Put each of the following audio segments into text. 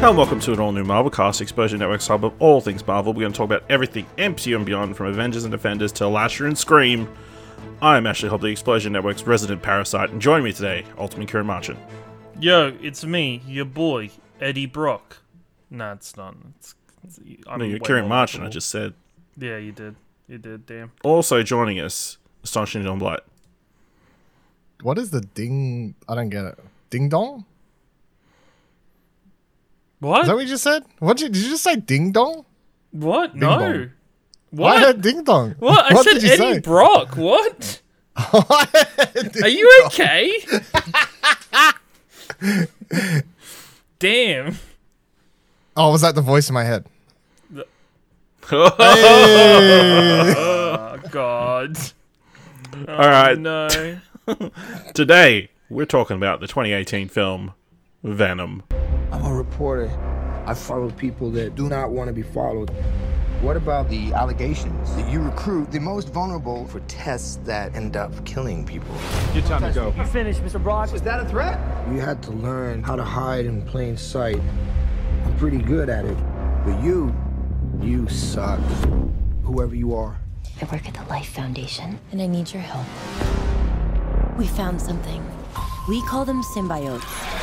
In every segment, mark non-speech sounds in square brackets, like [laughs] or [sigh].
Hello and welcome to an all new Marvel cast, Explosion Network's hub of all things Marvel. We're going to talk about everything MCU and beyond, from Avengers and Defenders to Lasher and Scream. I'm Ashley Hobb, the Explosion Network's resident parasite, and joining me today, Ultimate Ciaran Marchant. Yo, it's me, your boy, Eddie Brock. Nah, it's not. It's, it's, I'm No, you're way Ciaran more Marchant, I just said. Yeah, you did. You did, damn. Also joining us, Astonishing Don Blight. What is the ding? I don't get it. Ding dong? What? Is that what you just said? What did you, did you just say? Ding dong? what? Ding No. dong. What? I heard ding dong. what? I [laughs] said did you Eddie say? Brock. What? [laughs] I heard ding Are you okay? [laughs] damn. Oh, was that the voice in my head? All Oh, God. right, No. today we're talking about the 2018 film Venom. I'm reporter. I follow people that do not want to be followed. What about the allegations that you recruit the most vulnerable for tests that end up killing people? Your time to go. You Finished, Mr. Brock. Is that a threat? You had to learn how to hide in plain sight. I'm pretty good at it. But you, you suck. Whoever you are. I work at the Life Foundation, and I need your help. We found something. We call them symbiotes.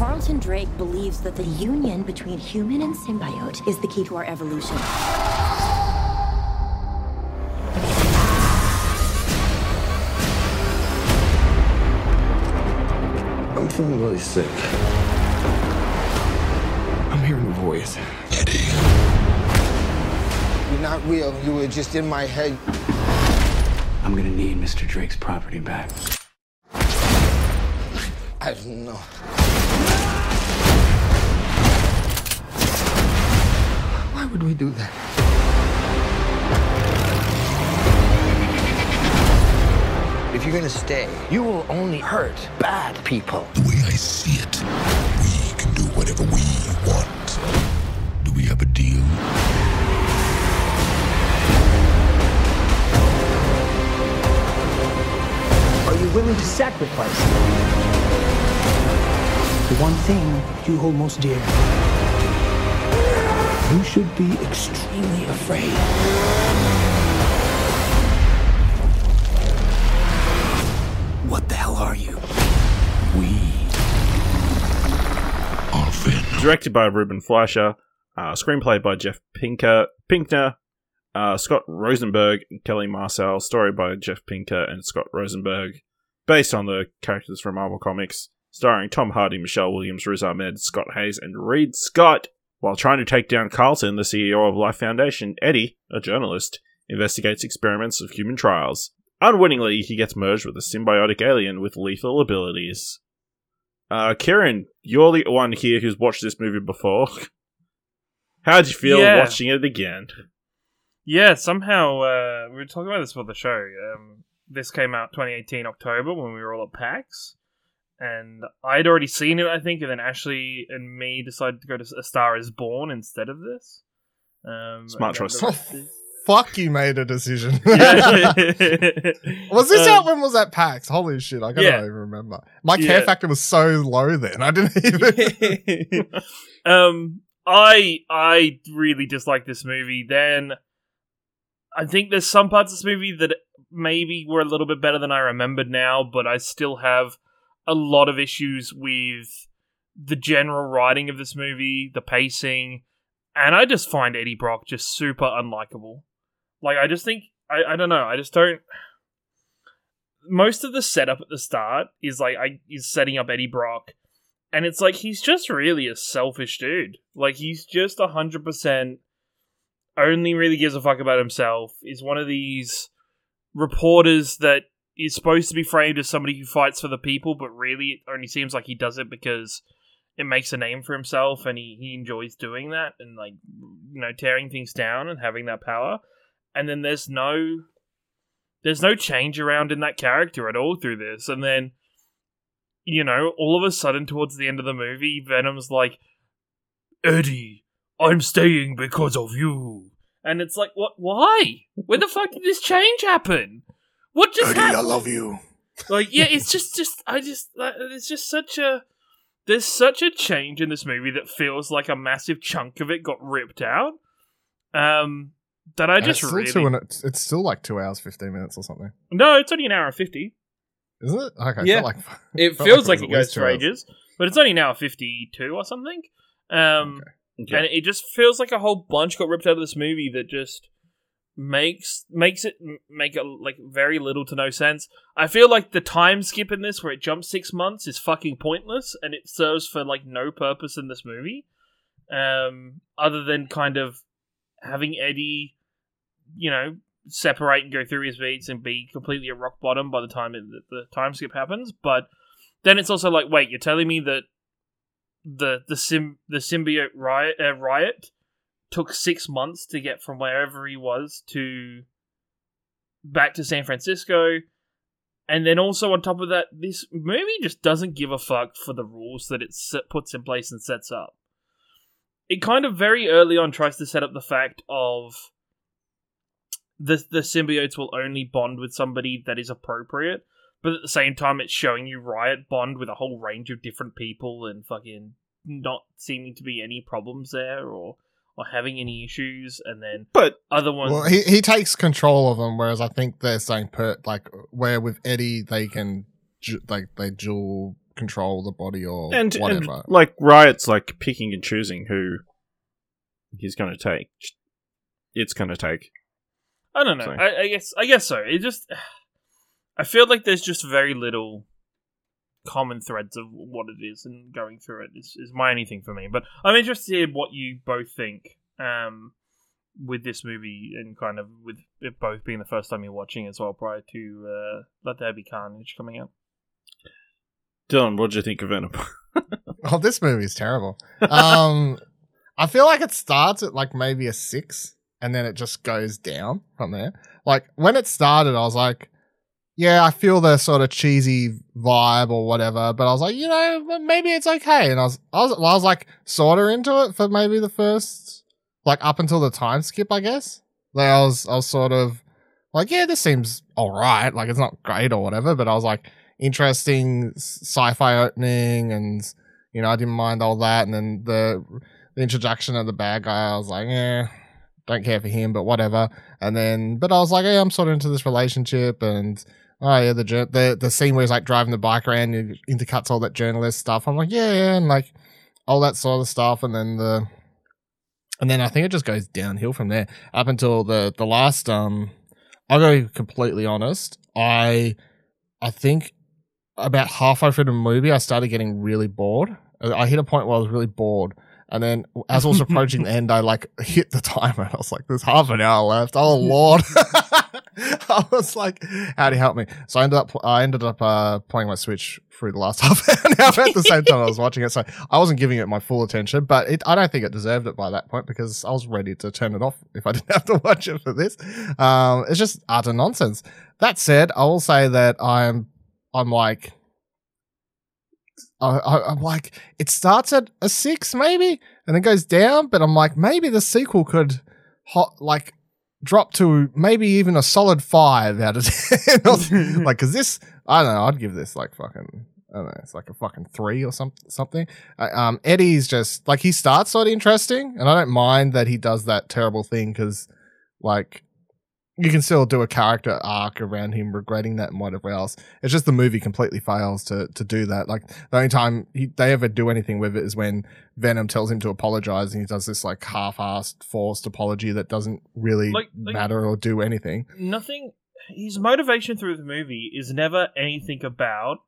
Carlton Drake believes that the union between human and symbiote is the key to our evolution. I'm feeling really sick. I'm hearing a voice. Eddie. You're not real. You were just in my head. I'm gonna need Mr. Drake's property back. I don't know. Why would we do that? If you're gonna stay, you will only hurt bad people. The way I see it, we can do whatever we want. Do we have a deal? Are you willing to sacrifice the one thing you hold most dear? You should be extremely afraid. What the hell are you? We are Venom. Directed by Ruben Fleischer, uh, screenplay by Jeff Pinker, Pinkner, uh, Scott Rosenberg, and Kelly Marcel, story by Jeff Pinker and Scott Rosenberg, based on the characters from Marvel Comics, starring Tom Hardy, Michelle Williams, Riz Ahmed, Scott Haze, and Reid Scott. While trying to take down Carlton, the CEO of Life Foundation, Eddie, a journalist, investigates experiments of human trials. Unwittingly, he gets merged with a symbiotic alien with lethal abilities. Uh, Ciaran, you're the one here who's watched this movie before. [laughs] How'd you feel Yeah. watching it again? Yeah, somehow, uh, we were talking about this for the show. Um, this came out 2018 October when we were all at PAX. And I'd already seen it, I think, and then Ashley and me decided to go to A Star is Born instead of this. Um, Smart and then choice. the rest [laughs] is- Fuck, you made a decision. [laughs] Yeah. [laughs] was this Um, out when was that PAX? Holy shit, I can't Yeah. even remember. My care Yeah. factor was so low then. I didn't even. um, I I really dislike this movie. Then I think there's some parts of this movie that maybe were a little bit better than I remembered now, but I still have a lot of issues with the general writing of this movie, the pacing, and I just find Eddie Brock just super unlikable. Like I just think I, I don't know, I just don't most of the setup at the start is like I is setting up Eddie Brock and it's like he's just really a selfish dude. Like he's just a hundred percent only really gives a fuck about himself. Is one of these reporters that is supposed to be framed as somebody who fights for the people, but really it only seems like he does it because it makes a name for himself and he, he enjoys doing that and like you know, tearing things down and having that power. And then there's no there's no change around in that character at all through this. And then you know, all of a sudden towards the end of the movie, Venom's like, Eddie, I'm staying because of you. And it's like, what? Why? Where the fuck did this change happen? What just Eddie, I love you. Like, yeah, it's just, just, I just, like, it's just such a. there's such a change in this movie that feels like a massive chunk of it got ripped out. Um, that I And just it's still really two it's, it's still like two hours fifteen minutes or something, no, it's only an hour and fifty. isn't it? Okay, Yeah. like, It [laughs] feels like, was it at least goes two for hours. ages, but it's only now fifty-two or something. Um, Okay. and it just feels like a whole bunch got ripped out of this movie that just makes makes it make it like very little to no sense. I feel like the time skip in this, where it jumps six months, is fucking pointless, and it serves for like no purpose in this movie, um, other than kind of having Eddie, you know, separate and go through his beats and be completely at rock bottom by the time it, the, time skip happens. But then it's also like, wait, you're telling me that the the sim the symbiote riot uh, riot took six months to get from wherever he was to back to San Francisco. And then also on top of that, this movie just doesn't give a fuck for the rules that it puts in place and sets up. It kind of very early on tries to set up the fact of the the symbiotes will only bond with somebody that is appropriate, but at the same time, it's showing you Riot bond with a whole range of different people and fucking not seeming to be any problems there or or having any issues, and then But other ones. Well, he he takes control of them, whereas I think they're saying per like where with Eddie they can ju- like they dual control the body or and, whatever. and like Riot's like picking and choosing who he's going to take. It's going to take. I don't know. So- I, I guess I guess so. It just [sighs] I feel like there's just very little common threads of what it is, and going through it is, is my only thing for me. But I'm interested in what you both think um, with this movie, and kind of with it both being the first time you're watching as well, prior to uh, Let There Be Carnage coming out. Dylan, what did you think of Venom? [laughs] oh, this movie is terrible. Um, I feel like it starts at like maybe a six, and then it just goes down from there. Like when it started, I was like, yeah, I feel the sort of cheesy vibe or whatever, but I was like, you know, maybe it's okay. And I was, I was, well, I was like, sort of into it for maybe the first, like up until the time skip, I guess. Like I was, I was sort of like, yeah, this seems all right. Like it's not great or whatever, but I was like, interesting sci-fi opening, and you know, I didn't mind all that. And then the the introduction of the bad guy, I was like, yeah, don't care for him, but whatever. And then, but I was like, yeah, I'm sort of into this relationship, and oh yeah, the the the scene where he's like driving the bike around, and it intercuts all that journalist stuff. I'm like, yeah, yeah, and like all that sort of stuff, and then the. And then I think it just goes downhill from there up until the the last. Um, I'll go completely honest. I I think about halfway through the movie, I started getting really bored. I I hit a point where I was really bored. And then as I was approaching the [laughs] end, I like hit the timer and [laughs] I was like, there's half an hour left. Oh Lord. [laughs] [laughs] I was like, how do you help me? So I ended up, I ended up, uh, playing my Switch through the last [laughs] half an hour at the same time I was [laughs] watching it. So I wasn't giving it my full attention, but it, I don't think it deserved it by that point because I was ready to turn it off if I didn't have to watch it for this. Um, it's just utter nonsense. That said, I will say that I'm, I'm like, I, I, I'm like, it starts at a six maybe, and then goes down. But I'm like, maybe the sequel could, hot like, drop to maybe even a solid five out of [laughs] ten. [laughs] Like, cause this, I don't know, I'd give this like fucking, I don't know, it's like a fucking three or some, something. Uh, um, Eddie's just like he starts sort of interesting, and I don't mind that he does that terrible thing because, like, you can still do a character arc around him regretting that and whatever else. It's just the movie completely fails to to do that. Like the only time he, they ever do anything with it is when Venom tells him to apologize, and he does this like half-assed, forced apology that doesn't really Like- like- matter or do anything. Nothing. His motivation through the movie is never anything about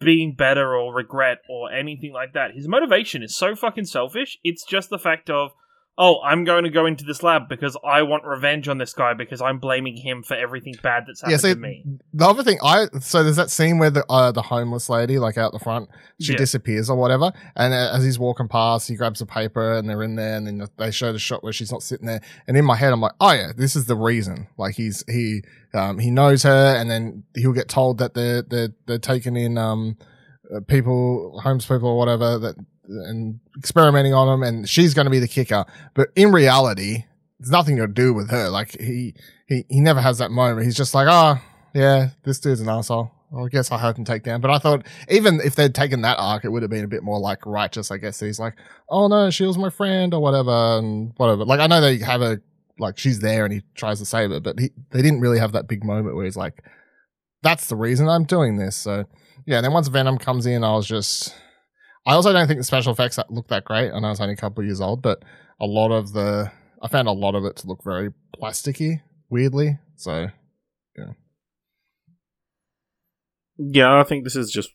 being better or regret or anything like that. His motivation is so fucking selfish. It's just the fact of, oh, I'm going to go into this lab because I want revenge on this guy because I'm blaming him for everything bad that's happened Yeah, see, to me. the other thing I so there's that scene where the uh, the homeless lady like out the front she Yeah. disappears or whatever, and uh, as he's walking past, he grabs a paper and they're in there, and then they show the shot where she's not sitting there, and in my head I'm like, oh yeah, this is the reason. Like he's he um he knows her, and then he'll get told that they're they're they're taking in um uh, people homeless people or whatever that and experimenting on him, and she's going to be the kicker, but in reality. It's nothing to do with her. Like he, he, he never has that moment. He's just like, oh, yeah, this dude's an asshole. I guess I hope and take down. But I thought even if they'd taken that arc, it would have been a bit more like righteous. I guess he's like, oh no, she was my friend or whatever and whatever. Like I know they have a like she's there and he tries to save her, but he, they didn't really have that big moment where he's like, that's the reason I'm doing this. So yeah. Then once Venom comes in, I was just. I also don't think the special effects look that great. I know it's only a couple of years old, but a lot of the I found a lot of it to look very plasticky, weirdly. So Yeah, I think this is just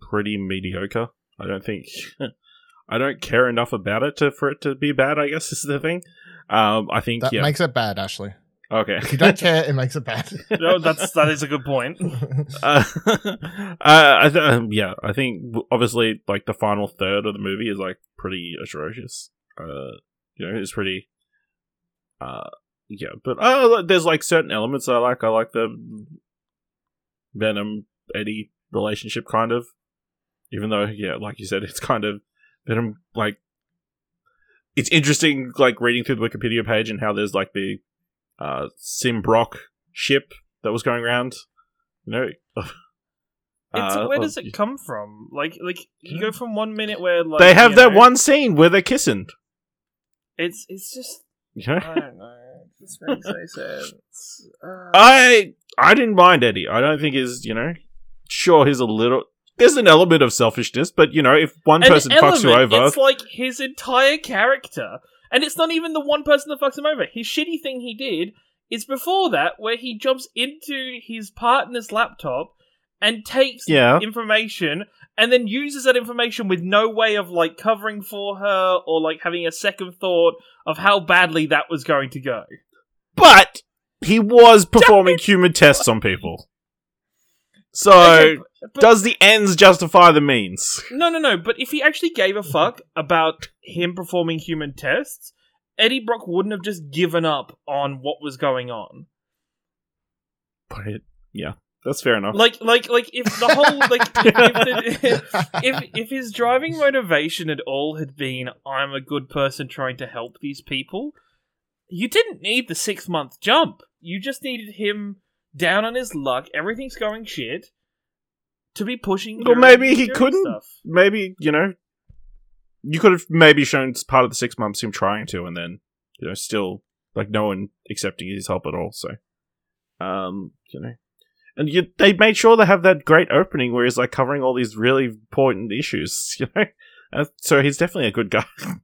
pretty mediocre. I don't think [laughs] I don't care enough about it to for it to be bad. I guess is the thing. Um, I think that yeah. makes it bad, Ashley. Okay. If you don't [laughs] care, it makes it bad. no, that's that is a good point. [laughs] uh, [laughs] uh, I th- um, yeah, I think obviously like the final third of the movie is like pretty atrocious. Uh, you know, it's pretty. Uh, yeah, but uh, there's like certain elements I like. I like the Venom Eddie relationship, kind of. Even though, yeah, like you said, it's kind of Venom like. It's interesting, like reading through the Wikipedia page and how there's like the uh, Symbrock ship that was going around. You know, [laughs] It's, Uh, where oh, does it come from? Like, like you go from one minute where like they have that know, one scene where they're kissing. It's it's just You know? I don't know. It just makes no [laughs] sense. Uh, I I didn't mind Eddie. I don't think he's you know, sure he's a little. There's an element of selfishness, but you know, if one person fucks you over, It's like his entire character, and it's not even the one person that fucks him over. His shitty thing he did is before that, where he jumps into his partner's laptop and takes Yeah. information and then uses that information with no way of like covering for her or like having a second thought of how badly that was going to go. but he was performing human tests on people. So Okay, but- but- does the ends justify the means? No, no, no. But if he actually gave a fuck about him performing human tests, Eddie Brock wouldn't have just given up on what was going on. But it, yeah, that's fair enough. Like, like, like if the whole like if, the, [laughs] if if his driving motivation at all had been I'm a good person trying to help these people, you didn't need the six month jump. You just needed him down on his luck. Everything's going shit. To be pushing. Well, maybe he couldn't. Stuff. maybe you know you could have maybe shown part of the six months him trying to and then you know still like no one accepting his help at all so um you know and you, they made sure they have that great opening where he's like covering all these really important issues [laughs] you know uh, so he's definitely a good guy [laughs]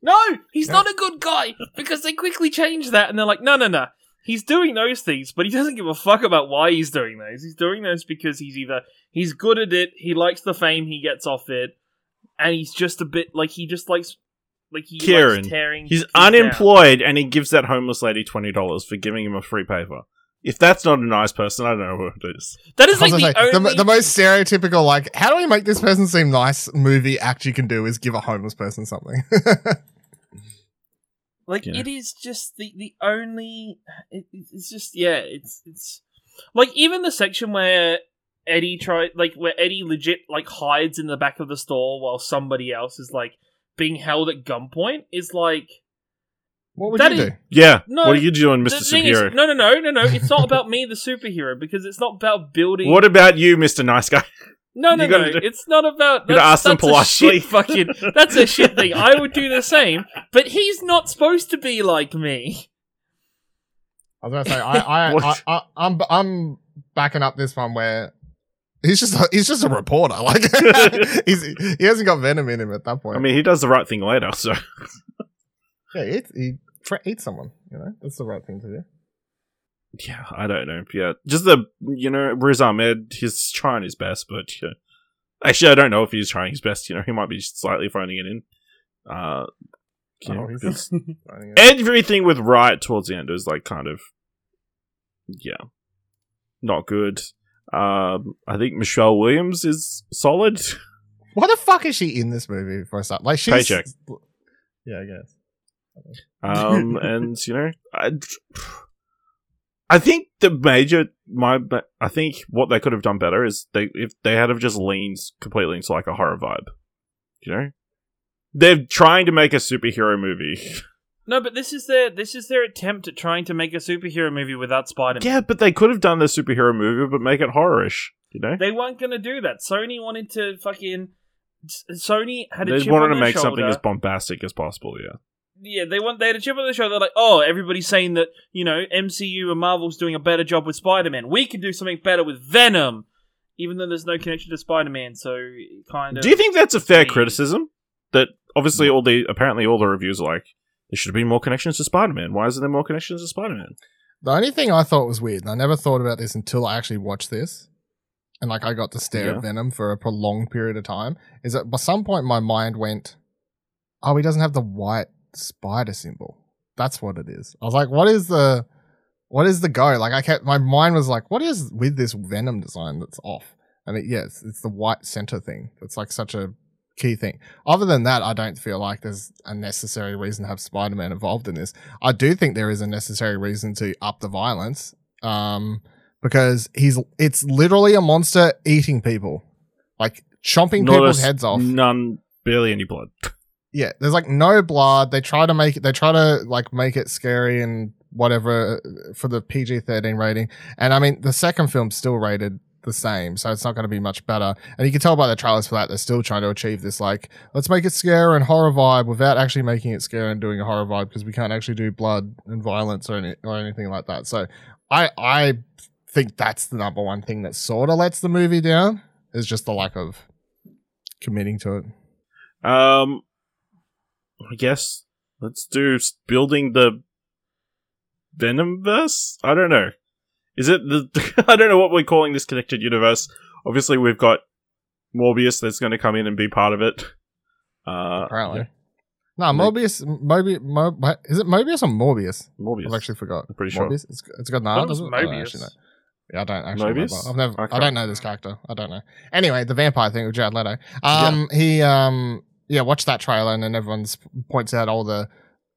No, he's not a good guy because they quickly changed that and they're like, no, no, no. He's doing those things, but he doesn't give a fuck about why he's doing those. He's doing those because he's either he's good at it, he likes the fame he gets off it, and he's just a bit like he just likes like he Ciaran, likes tearing. he's things down. unemployed and he gives that homeless lady $20 for giving him a free paper if that's not a nice person i don't know who it is That is like the say, only the, the most stereotypical, like, how do we make this person seem nice movie act you can do is give a homeless person something. [laughs] Like Yeah. it is just the the only. It, it's just yeah. It's it's like even the section where Eddie try like where Eddie legit like hides in the back of the store while somebody else is like being held at gunpoint is like what would That you is- do? yeah No, what are you doing mr thing is- superhero no, no, no, no, no. It's not about me, the superhero, because it's not about building. what about you mr nice guy No, no, no. do- It's not about. You gotta That's, ask them that's a politely. shit fucking. [laughs] That's a shit thing. I would do the same, but he's not supposed to be like me. I was gonna say, I, I, [laughs] I, I, I'm, I'm backing up this one where he's just, a, he's just a reporter. [laughs] Like, he's, he hasn't got venom in him at that point. I mean, he does the right thing later, so yeah, he, he tra- eats someone. You know, that's the right thing to do. Yeah, I don't know. Yeah, just the you know Riz Ahmed, he's trying his best, but yeah. actually, I don't know if he's trying his best. You know, he might be slightly phoning it in. Uh, you know, Oh, he's 'cause [laughs] Finding it. everything with Riot towards the end is like kind of yeah, not good. Um, I think Michelle Williams is solid. What the fuck is she in this movie for a start? Like, she's. Paycheck. Yeah, I guess. um, and you know, I, I think the major my I think what they could have done better is they if they had have just leaned completely into like a horror vibe, you know. They're trying to make a superhero movie. [laughs] No, but this is their this is their attempt at trying to make a superhero movie without Spider-Man. yeah, but they could have done the superhero movie, but make it horrorish. You know, They weren't going to do that. Sony wanted to fucking. Sony had a they chip wanted to make something as bombastic as possible. Yeah, yeah, they want they had a chip on their shoulder. They're like, oh, everybody's saying that you know MCU and Marvel's doing a better job with Spider Man. We can do something better with Venom, even though there's no connection to Spider Man. So kind of. Do you think that's a fair me. criticism? That obviously all the apparently all the reviews are like there should have been more connections to Spider Man. Why isn't there more connections to Spider Man? The only thing I thought was weird, and I never thought about this until I actually watched this, and like I got to stare Yeah. at Venom for a prolonged period of time, is that by some point my mind went, oh, he doesn't have the white spider symbol. That's what it is. I was like, what is the, what is the go? Like I kept, my mind was like, what is with this Venom design that's off? And it, yes, it's the white center thing. It's like such a key thing. Other than that, I don't feel like there's a necessary reason to have Spider-Man involved in this. I do think there is a necessary reason to up the violence, um, because he's it's literally a monster eating people, like chomping Not people's heads off. None, barely any blood. [laughs] Yeah, there's like no blood. They try to make it. They try to like make it scary and whatever uh, for the PG-13 rating. And I mean, the second film's still rated the same, so it's not going to be much better. And you can tell by the trailers for that they're still trying to achieve this like let's make it scare and horror vibe without actually making it scare and doing a horror vibe because we can't actually do blood and violence or any, or anything like that. So I I think that's the number one thing that sort of lets the movie down is just the lack of committing to it. Um, I guess let's do building the Venomverse. I don't know. Is it the? [laughs] I don't know what we're calling this connected universe. Obviously, we've got Morbius that's going to come in and be part of it. [laughs] Uh, apparently. No, Mobius, Mobius, Mo, what- is it Mobius or Morbius? Morbius. I've actually forgot. I'm pretty sure. Morbius. It's, it's got an thought R, doesn't it? I don't Mobius. actually know. Yeah, I don't actually Mobius? remember. I've never. I I, don't know this character. I don't know. Anyway, the vampire thing with Jared Leto. Um, he um, yeah, watch that trailer and then everyone points out all the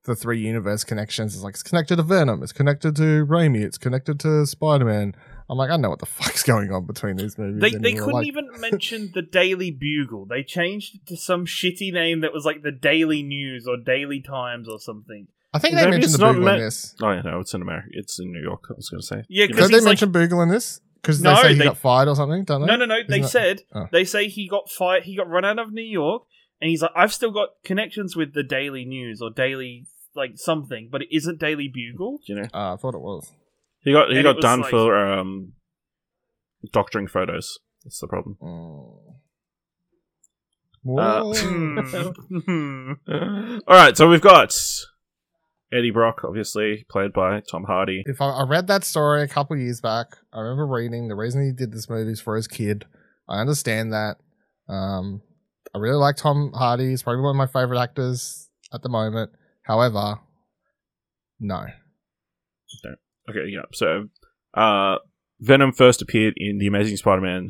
the three universe connections. It's like it's connected to Venom. It's connected to Raimi. It's connected to Spider Man. I'm like, I know what the [laughs] fuck's going on between these movies. They, they couldn't Like, even [laughs] mention the Daily Bugle. They changed it to some shitty name that was like the Daily News or Daily Times or something. I think they Maybe mentioned it's the not Bugle in this. Oh yeah, no, it's in America. It's in New York. I was going to say. Yeah, You know, Did because they he's like, mention Bugle in this? Because No, they say he they- got fired or something, don't they? no, no, no. They Isn't that- said Oh. they say he got fired. He got run out of New York, and he's like, I've still got connections with the Daily News or Daily like something, but it isn't Daily Bugle. you know, Ah, I thought it was. he got he And got done like- for um, doctoring photos. That's the problem. Mm. Uh. [laughs] All right, so we've got Eddie Brock, obviously played by Tom Hardy. if I, I read that story a couple years back, I remember reading the reason he did this movie is for his kid. I understand that. Um, I really like Tom Hardy. He's probably one of my favorite actors at the moment. However, no. Okay, yeah. So, uh, Venom first appeared in The Amazing Spider-Man,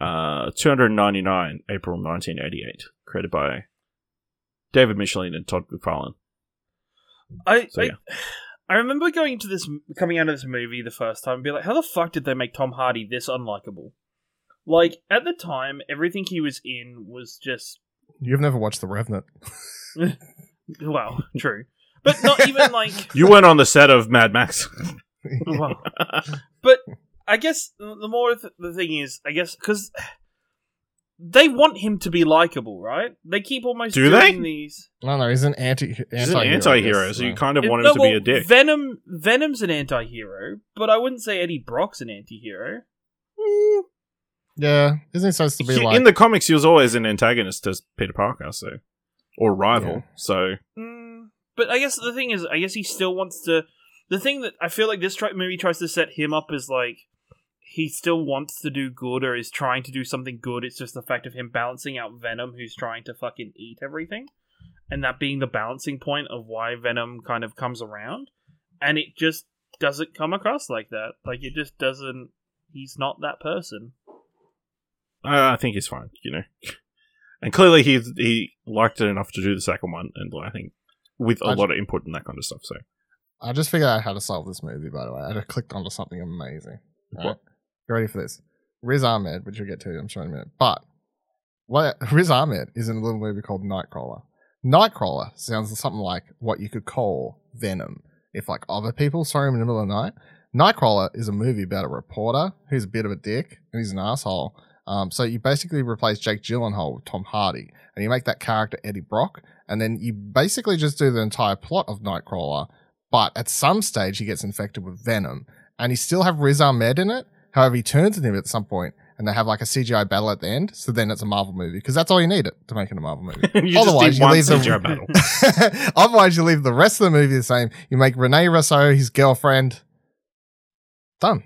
uh, 299, April 1988, created by David Michelin and Todd McFarlane. I, So, I, yeah. [sighs] I remember going to this, coming out of this movie the first time, and be like, how the fuck did they make Tom Hardy this unlikable? Like at the time, everything he was in was just You've never watched The Revenant. [laughs] well, true, but not even like. [laughs] You weren't on the set of Mad Max. [laughs] well, but I guess the more th- the thing is, I guess because they want him to be likable, right? They keep almost Do doing they? these. No, no, he's an anti. He's an anti-hero, so you kind of want him No, to be a dick. Venom, Venom's an anti-hero, but I wouldn't say Eddie Brock's an anti-hero. Yeah, isn't he supposed to be He- like? in the comics, he was always an antagonist to Peter Parker, so or rival. Yeah. So Mm, but I guess the thing is, I guess he still wants to. The thing that I feel like this tri- movie tries to set him up is like he still wants to do good or is trying to do something good. It's just the fact of him balancing out Venom, who's trying to fucking eat everything, and that being the balancing point of why Venom kind of comes around. And it just doesn't come across like that. Like it just doesn't. He's not that person. I I think he's fine, you know. And clearly, he he liked it enough to do the second one, and I think with a I lot of input and that kind of stuff. So I just figured out how to solve this movie. By the way, I just clicked onto something amazing. Right? You ready for this? Riz Ahmed, which we'll get to, I'm sure in a minute. But what [laughs] Riz Ahmed is in a little movie called Nightcrawler. Nightcrawler sounds something like what you could call Venom if like other people saw him in the middle of the night. Nightcrawler is a movie about a reporter who's a bit of a dick and he's an asshole. Um, so you basically replace Jake Gyllenhaal with Tom Hardy, and you make that character Eddie Brock, and then you basically just do the entire plot of Nightcrawler. But at some stage, he gets infected with venom, and you still have Riz Ahmed in it. However, he turns on him at some point, and they have like a CGI battle at the end. So then it's a Marvel movie because that's all you need it to make it a Marvel movie. [laughs] you need one CGI battle. [laughs] Otherwise, you leave the rest of the movie the same. You make Rene Russo his girlfriend. Done,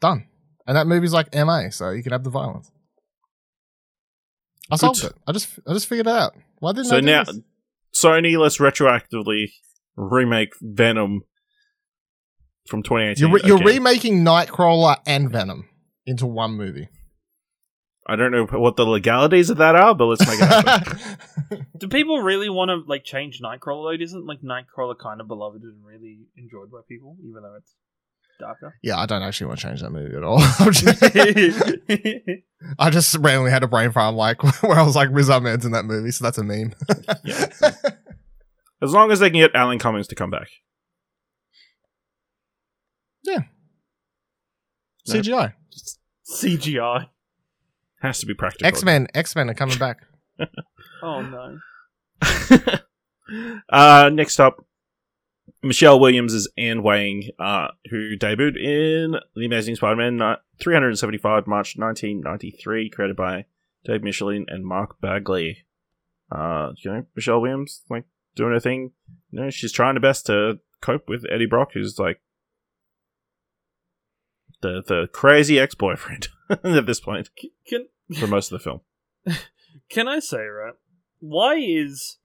done, and that movie's like MA, so you can have the violence. I solved Good. it. I just, I just figured it out. Why didn't I So do now, this? Sony, let's retroactively remake Venom from 2018. you're, re- you're again. remaking Nightcrawler and Venom into one movie. I don't know what the legalities of that are, but let's make it happen. [laughs] Do people really want to like change Nightcrawler? Though? Isn't like Nightcrawler kind of beloved and really enjoyed by people, even though it's darker? yeah, I don't actually want to change that movie at all. [laughs] I'm just- I just randomly had a brain farm like [laughs] where I was like Riz Ahmed's in that movie, so that's a meme. Yeah. [laughs] as long as they can get Alan Cummings to come back. No. CGI. CGI. Has to be practical. X Men. X Men are coming back. Oh no. uh, next up, Michelle Williams is Anne Weying, uh, who debuted in The Amazing Spider-Man 375 March 1993, created by Dave Michelin and Mark Bagley. Uh, you know, Michelle Williams, like, doing her thing. You know, she's trying her best to cope with Eddie Brock, who's like the the crazy ex-boyfriend [laughs] at this point Can for most of the film. [laughs] can I say right? Why is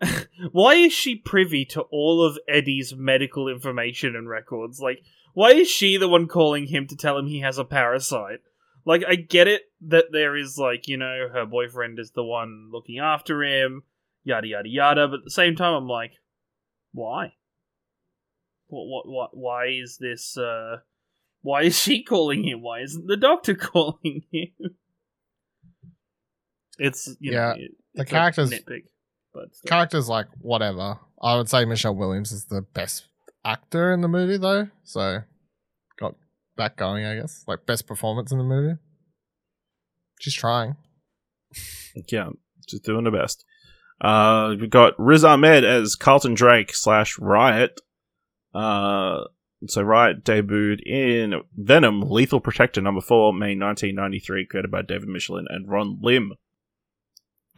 [laughs] why is she privy to all of Eddie's medical information and records? Like, why is she the one calling him to tell him he has a parasite? Like, I get it that there is like, you know, her boyfriend is the one looking after him, yada yada yada. But at the same time, I'm like, why? What what what? Why is this? uh Why is she [laughs] calling him? Why isn't the doctor [laughs] calling him? It's you Yeah, know, the characters- nitpick, but still. Characters like whatever. I would say Michelle Williams is the best actor in the movie though, so got that going, I guess. Like best performance in the movie. She's trying. [laughs] Yeah, just doing the best. Uh, we've got Riz Ahmed as Carlton Drake slash Riot. Uh, so Riot debuted in Venom: Lethal Protector number four, May 1993, created by David Michelin and Ron Lim.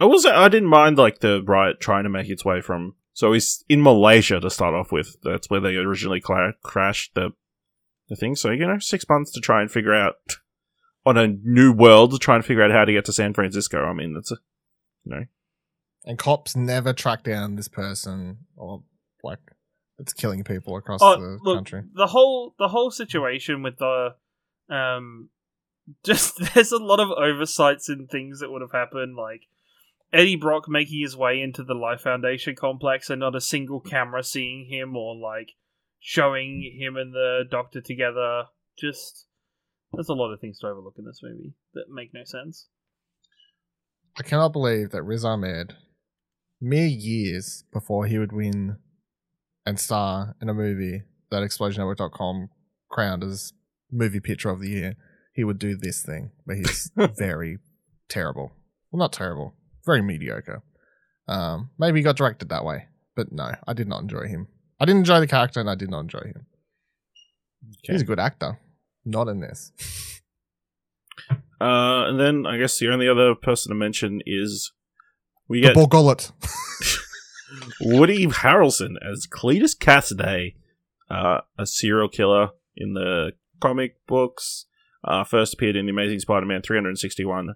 I was I didn't mind like the Riot trying to make its way from. So he's in Malaysia to start off with. That's where they originally cla- crashed the the thing. So you know, six months to try and figure out on a new world to try and figure out how to get to San Francisco. I mean, that's a you know And cops never track down this person or like it's killing people across Oh, the look, country. the whole the whole situation with the um [laughs] just there's a lot of oversights in things that would have happened like Eddie Brock making his way into the Life Foundation complex and not a single camera seeing him or like showing him and the doctor together just there's a lot of things to overlook in this movie that make no sense. I cannot believe that Riz Ahmed, mere years before he would win and star in a movie that ExplosionNetwork.com crowned as movie picture of the year, he would do this thing. But he's [laughs] very terrible. Well, not terrible, very mediocre. Um, maybe he got directed that way, but no, I did not enjoy him. I didn't enjoy the character, and I did not enjoy him. He's a good actor, not in this. Uh, and then I guess the only other person to mention is we The get Borgullet. [laughs] Woody Harrelson as Cletus Kasady, uh, a serial killer in the comic books. Uh, first appeared in The Amazing Spider-Man 361,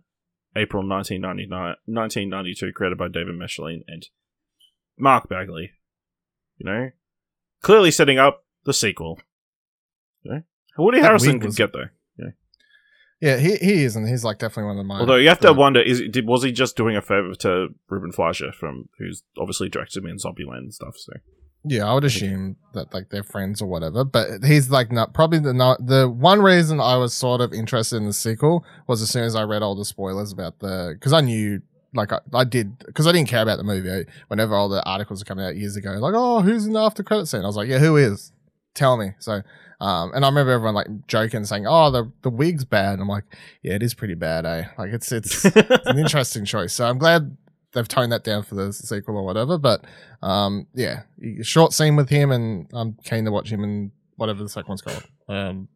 April 1999, 1992, created by David Michelin and Mark Bagley. You know, clearly setting up the sequel. You know? Woody That Harrelson could was- get there. Yeah, he he is, and he's like definitely one of my. Although you have to wonder, is did was he just doing a favor to Ruben Fleischer from who's obviously directed me in Zombieland and stuff? So Yeah, I would assume that like they're friends or whatever. But he's like not probably the not the one reason I was sort of interested in the sequel was as soon as I read all the spoilers about the because I knew like I, I did because I didn't care about the movie. I, whenever all the articles were coming out years ago, like oh who's in the after credit scene, I was like yeah who is tell me. So, um, and I remember everyone like joking, saying, "Oh, the the wig's bad." I'm like, "Yeah, it is pretty bad, eh?" Like it's it's, it's [laughs] an interesting choice. So I'm glad they've toned that down for the sequel or whatever. But um, yeah, short scene with him, and I'm keen to watch him in whatever the second one's called. Um,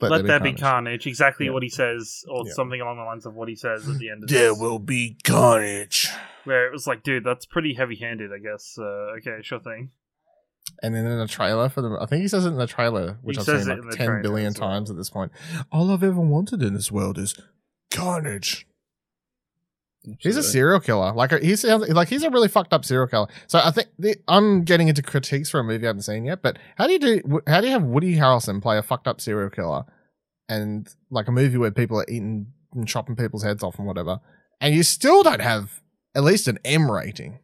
Let, there be carnage. Exactly Yeah. what he says, or Yeah. something along the lines of what he says at the end of There this. will be carnage. Where it was like, dude, that's pretty heavy-handed, I guess. Uh, okay, sure thing. And then in the trailer for the, I think he says it in the trailer, which He I've says seen like the ten trailer billion as well. times at this point. All I've ever wanted in this world is carnage. He's a serial killer. Like he sounds like he's a really fucked up serial killer. So I think the, I'm getting into critiques for a movie I haven't seen yet. But how do you do? How do you have Woody Harrelson play a fucked up serial killer, and like a movie where people are eating and chopping people's heads off and whatever, and you still don't have at least an M rating?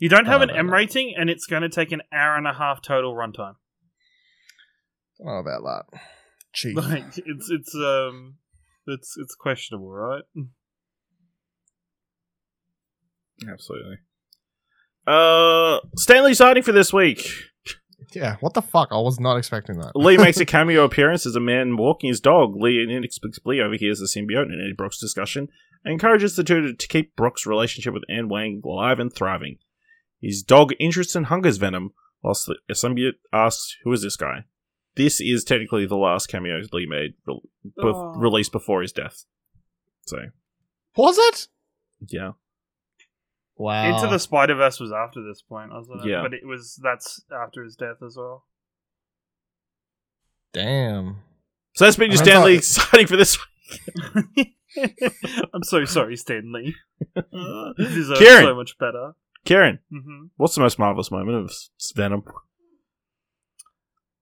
You don't have Oh, an no, M no. rating, and it's going to take an hour and a half total runtime. Don't know about that. Cheap. Like it's it's um it's it's questionable, right? Absolutely. Uh, Stan Lee's hiding for this week. Yeah. What the fuck? I was not expecting that. Lee makes a [laughs] cameo appearance as a man walking his dog. Lee inexplicably overhears the symbiote and Eddie Brock's discussion and encourages the two to, to keep Brock's relationship with Anne Weying alive and thriving. His dog interests and hungers Venom, whilst the symbiote asks, Who is this guy? This is technically the last cameo Lee made, re- bef- Oh. released before his death. So, Was it? yeah. Wow. Into the Spider Verse was after this point, wasn't it? Yeah. But it was that's after his death as well. Damn. So that's been your Stan Lee thought- [laughs] hiding for this week. [laughs] I'm so sorry, Stan Lee. week. [laughs] You deserve Ciaran, so much better. Ciaran, hmm what's the most marvelous moment of Venom?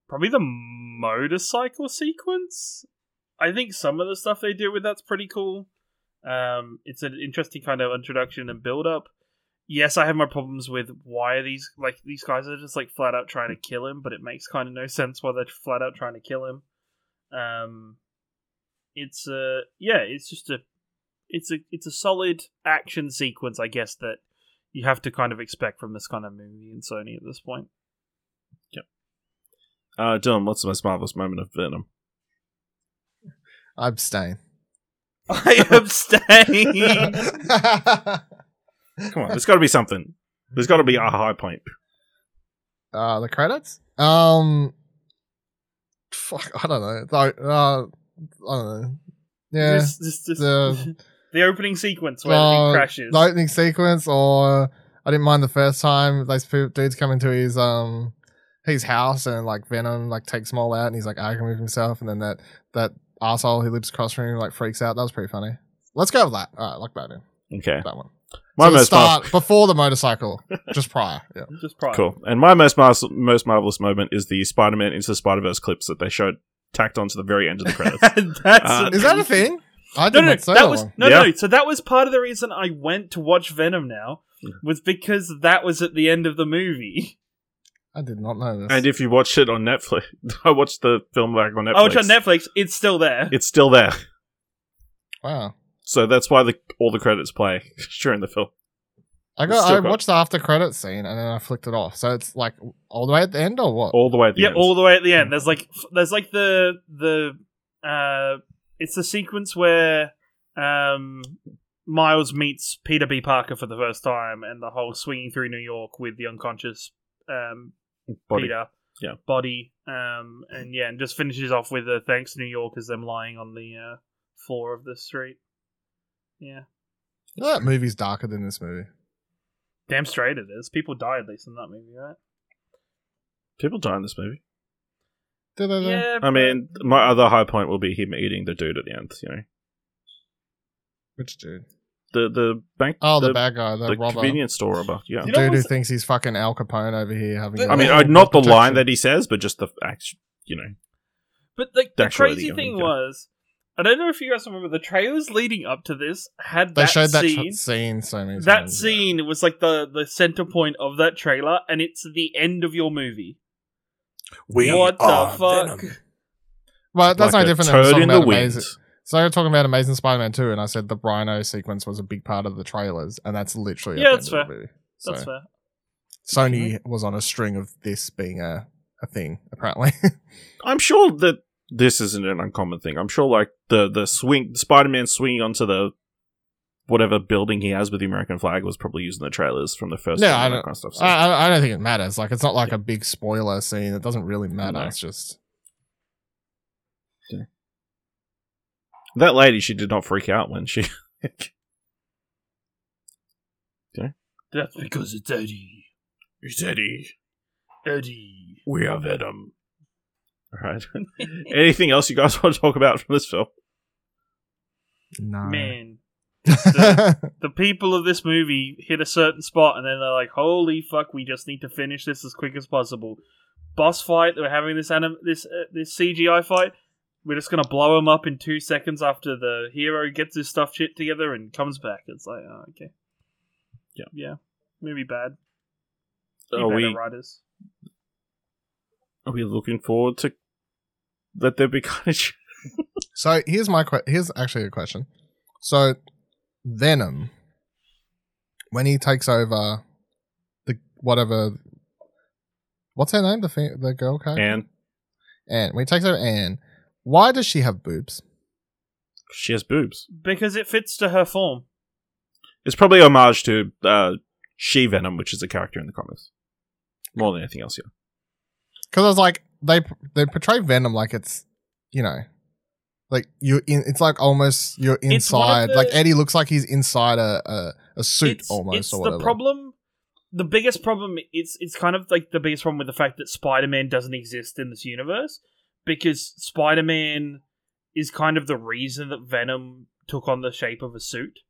Probably the motorcycle sequence. I think some of the stuff they do with that's pretty cool. Um, it's an interesting kind of introduction and build up. Yes, I have my problems with why are these like these guys are just like flat out trying to kill him, but it makes kind of no sense why they're flat out trying to kill him. Um, it's uh yeah, it's just a it's a it's a solid action sequence, I guess that you have to kind of expect from this kind of movie in Sony at this point. Yep. Uh, Dylan, what's the most marvelous moment of Venom? [laughs] I abstain. I abstain. Come on, there's got to be something. There's got to be a high point. uh, the credits? Um, fuck, I don't know. Like, uh, I don't know. Yeah. Just, just, just the- [laughs] the, opening sequence where Uh, he crashes. The opening sequence, or I didn't mind the first time those dudes come into his um his house and like Venom like takes them all out and he's like arguing with himself, and then that that asshole who lives across from him like freaks out. That was pretty funny. Let's go with that. All right, lock that in. Okay. That one. My so most start before the motorcycle, [laughs] just prior. Yeah. just prior. Cool. And my most mar- most marvelous moment is the Spider-Man into the Spider-Verse clips that they showed tacked onto the very end of the credits. [laughs] That's Uh, Is that a thing? I No, did no, not say that that was no, Yeah. no. So that was part of the reason I went to watch Venom. Now was because that was at the end of the movie. I did not know this. and if you watch it on Netflix, [laughs] I watched the film back on Netflix. Oh, it's on Netflix. It's still there. It's still there. wow. So that's why the all the credits play [laughs] during the film. I got. I got- watched the after credit scene and then I flicked it off. So it's like all the way at the end or what? All the way at the yeah, end. all the way at the end. There's like f- there's like the the uh, it's the sequence where um Miles meets Peter B. Parker for the first time, and the whole swinging through New York with the unconscious um Body. Peter Yeah. body um and yeah, and just finishes off with a thanks New York as them lying on the uh, floor of the street. Yeah, You know that movie's darker than this movie. damn straight it is. People die at least in that movie, right? People die in this movie. Do they? though? Yeah, I mean, my other high point will be him eating the dude at the end. You know, Which dude? the the bank. Oh, the, bad guy, the, the robber. convenience store robber. Yeah. You know dude who thinks he's fucking Al Capone over here having. The- a I mean, little not the protection. line that he says, but just the act. You know, But like the Actually, crazy thing Amiga. was, I don't know if you guys remember the trailers leading up to this had They that showed that scene. scene so many that times. scene was like the the center point of that trailer, and it's the end of your movie. We what the fuck? Venom. Well, that's like no different than us toad talking in about. Amazing. So they were talking about Amazing Spider-Man 2, and I said the Rhino sequence was a big part of the trailers, and that's literally Yeah, the that's end of the fair. movie. That's fair. Sony was on a string of this being a a thing apparently. [laughs] I'm sure that this isn't an uncommon thing. I'm sure, like the the swing, Spider-Man swinging onto the whatever building he has with the American flag was probably used in the trailers from the first. No, film I don't- kind of stuff. So- I, I- I don't think it matters. Like it's not like a big spoiler scene. It doesn't really matter. No. It's just that lady, she did not freak out when she. That's because it's Eddie. it's Eddie. Eddie. We are Venom. All right. [laughs] Anything else you guys want to talk about from this film? no. Man, [laughs] the people of this movie hit a certain spot and then they're like, "Holy fuck, we just need to finish this as quick as possible." Boss fight. We're having this anim- this uh, this CGI fight. We're just gonna blow him up in two seconds after the hero gets his stuff shit together and comes back. It's like, oh, okay, Yeah. yeah, movie bad. Be Are better we writers. are we looking forward to that there be [laughs] kind of So here's my que- here's actually a question. So Venom, when he takes over the whatever, what's her name? The fa- the girl character and Anne. When he takes over Anne, why does she have boobs? she has boobs. because it fits to her form. It's probably homage to uh, She Venom, which is a character in the comics, more than anything else. Yeah. Because I was like, they they portray Venom like it's, you know, like you in. It's like almost you're It's one of inside. the- like Eddie looks like he's inside a a, a suit it's, almost it's or whatever. the problem the biggest problem it's it's kind of like the biggest problem with the fact that spider-man doesn't exist in this universe because spider-man is kind of the reason that venom took on the shape of a suit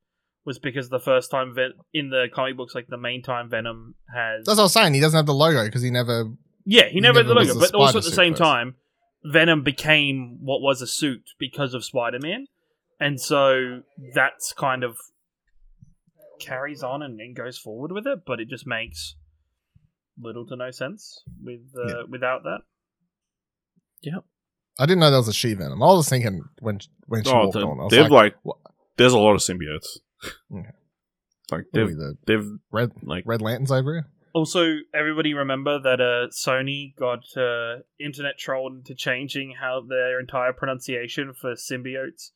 was because the first time Ven- in the comic books like the main time venom has That's what I was saying. He doesn't have the logo because he never. Yeah he he never had the logo but also at the suit same first. time venom became what was a suit because of spider-man and so that's kind of carries on and, and goes forward with it, but it just makes little to no sense with uh, Yeah. without that. Yeah, I didn't know there was a she Venom. I was thinking when when she Oh, walked the- on. I was they've like, like, there's a lot of symbiotes. Okay. Like they've the they've red like red lanterns over here. Also, everybody remember that uh, Sony got uh, internet trolled into changing how their entire pronunciation for symbiotes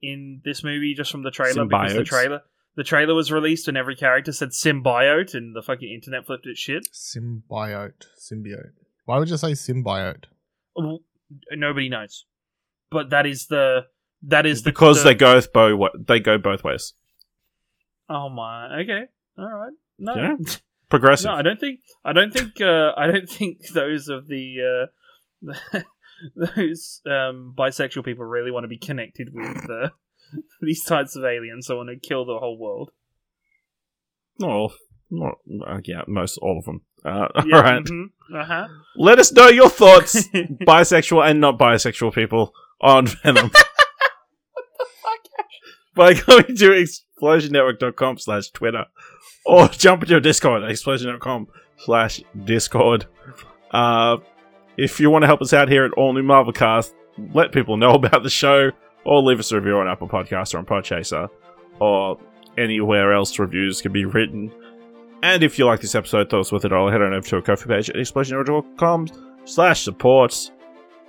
in this movie just from the trailer because the trailer the trailer was released and every character said symbiote and the fucking internet flipped its shit. Symbiote, symbiote. Why would you say symbiote? Well, Nobody knows, but that is the that is the because the, they go both they go both ways. Oh my. Okay. All right. No. Yeah. [laughs] Progressive. No, I don't think. I don't think. Uh, I don't [laughs] think those of the uh, [laughs] those um, bisexual people really want to be connected with uh, [laughs] these types of aliens. that want to kill the whole world. Not all. Not, uh, yeah, most all of them. Uh, Yeah. all right. Uh huh. Let us know your thoughts, bisexual and not bisexual people, on Venom. By going to explosionnetwork.com slash Twitter or [laughs] jump into your Discord explosion.com slash Discord. Uh, if you want to help us out here at All New Marvelcast, let people know [laughs] about the show or leave us a review on Apple Podcasts or on Podchaser or anywhere else reviews can be written. And if you like this episode, thought it was worth it all, head on over to our Ko-fi page at explosion.com slash support.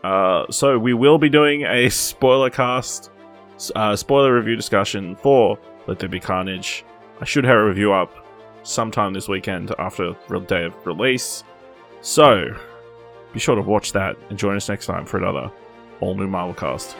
Uh, so we will be doing a spoiler cast, uh, spoiler review discussion for Let There Be Carnage. I should have a review up sometime this weekend after the day of release. So be sure to watch that and join us next time for another all new Marvel cast.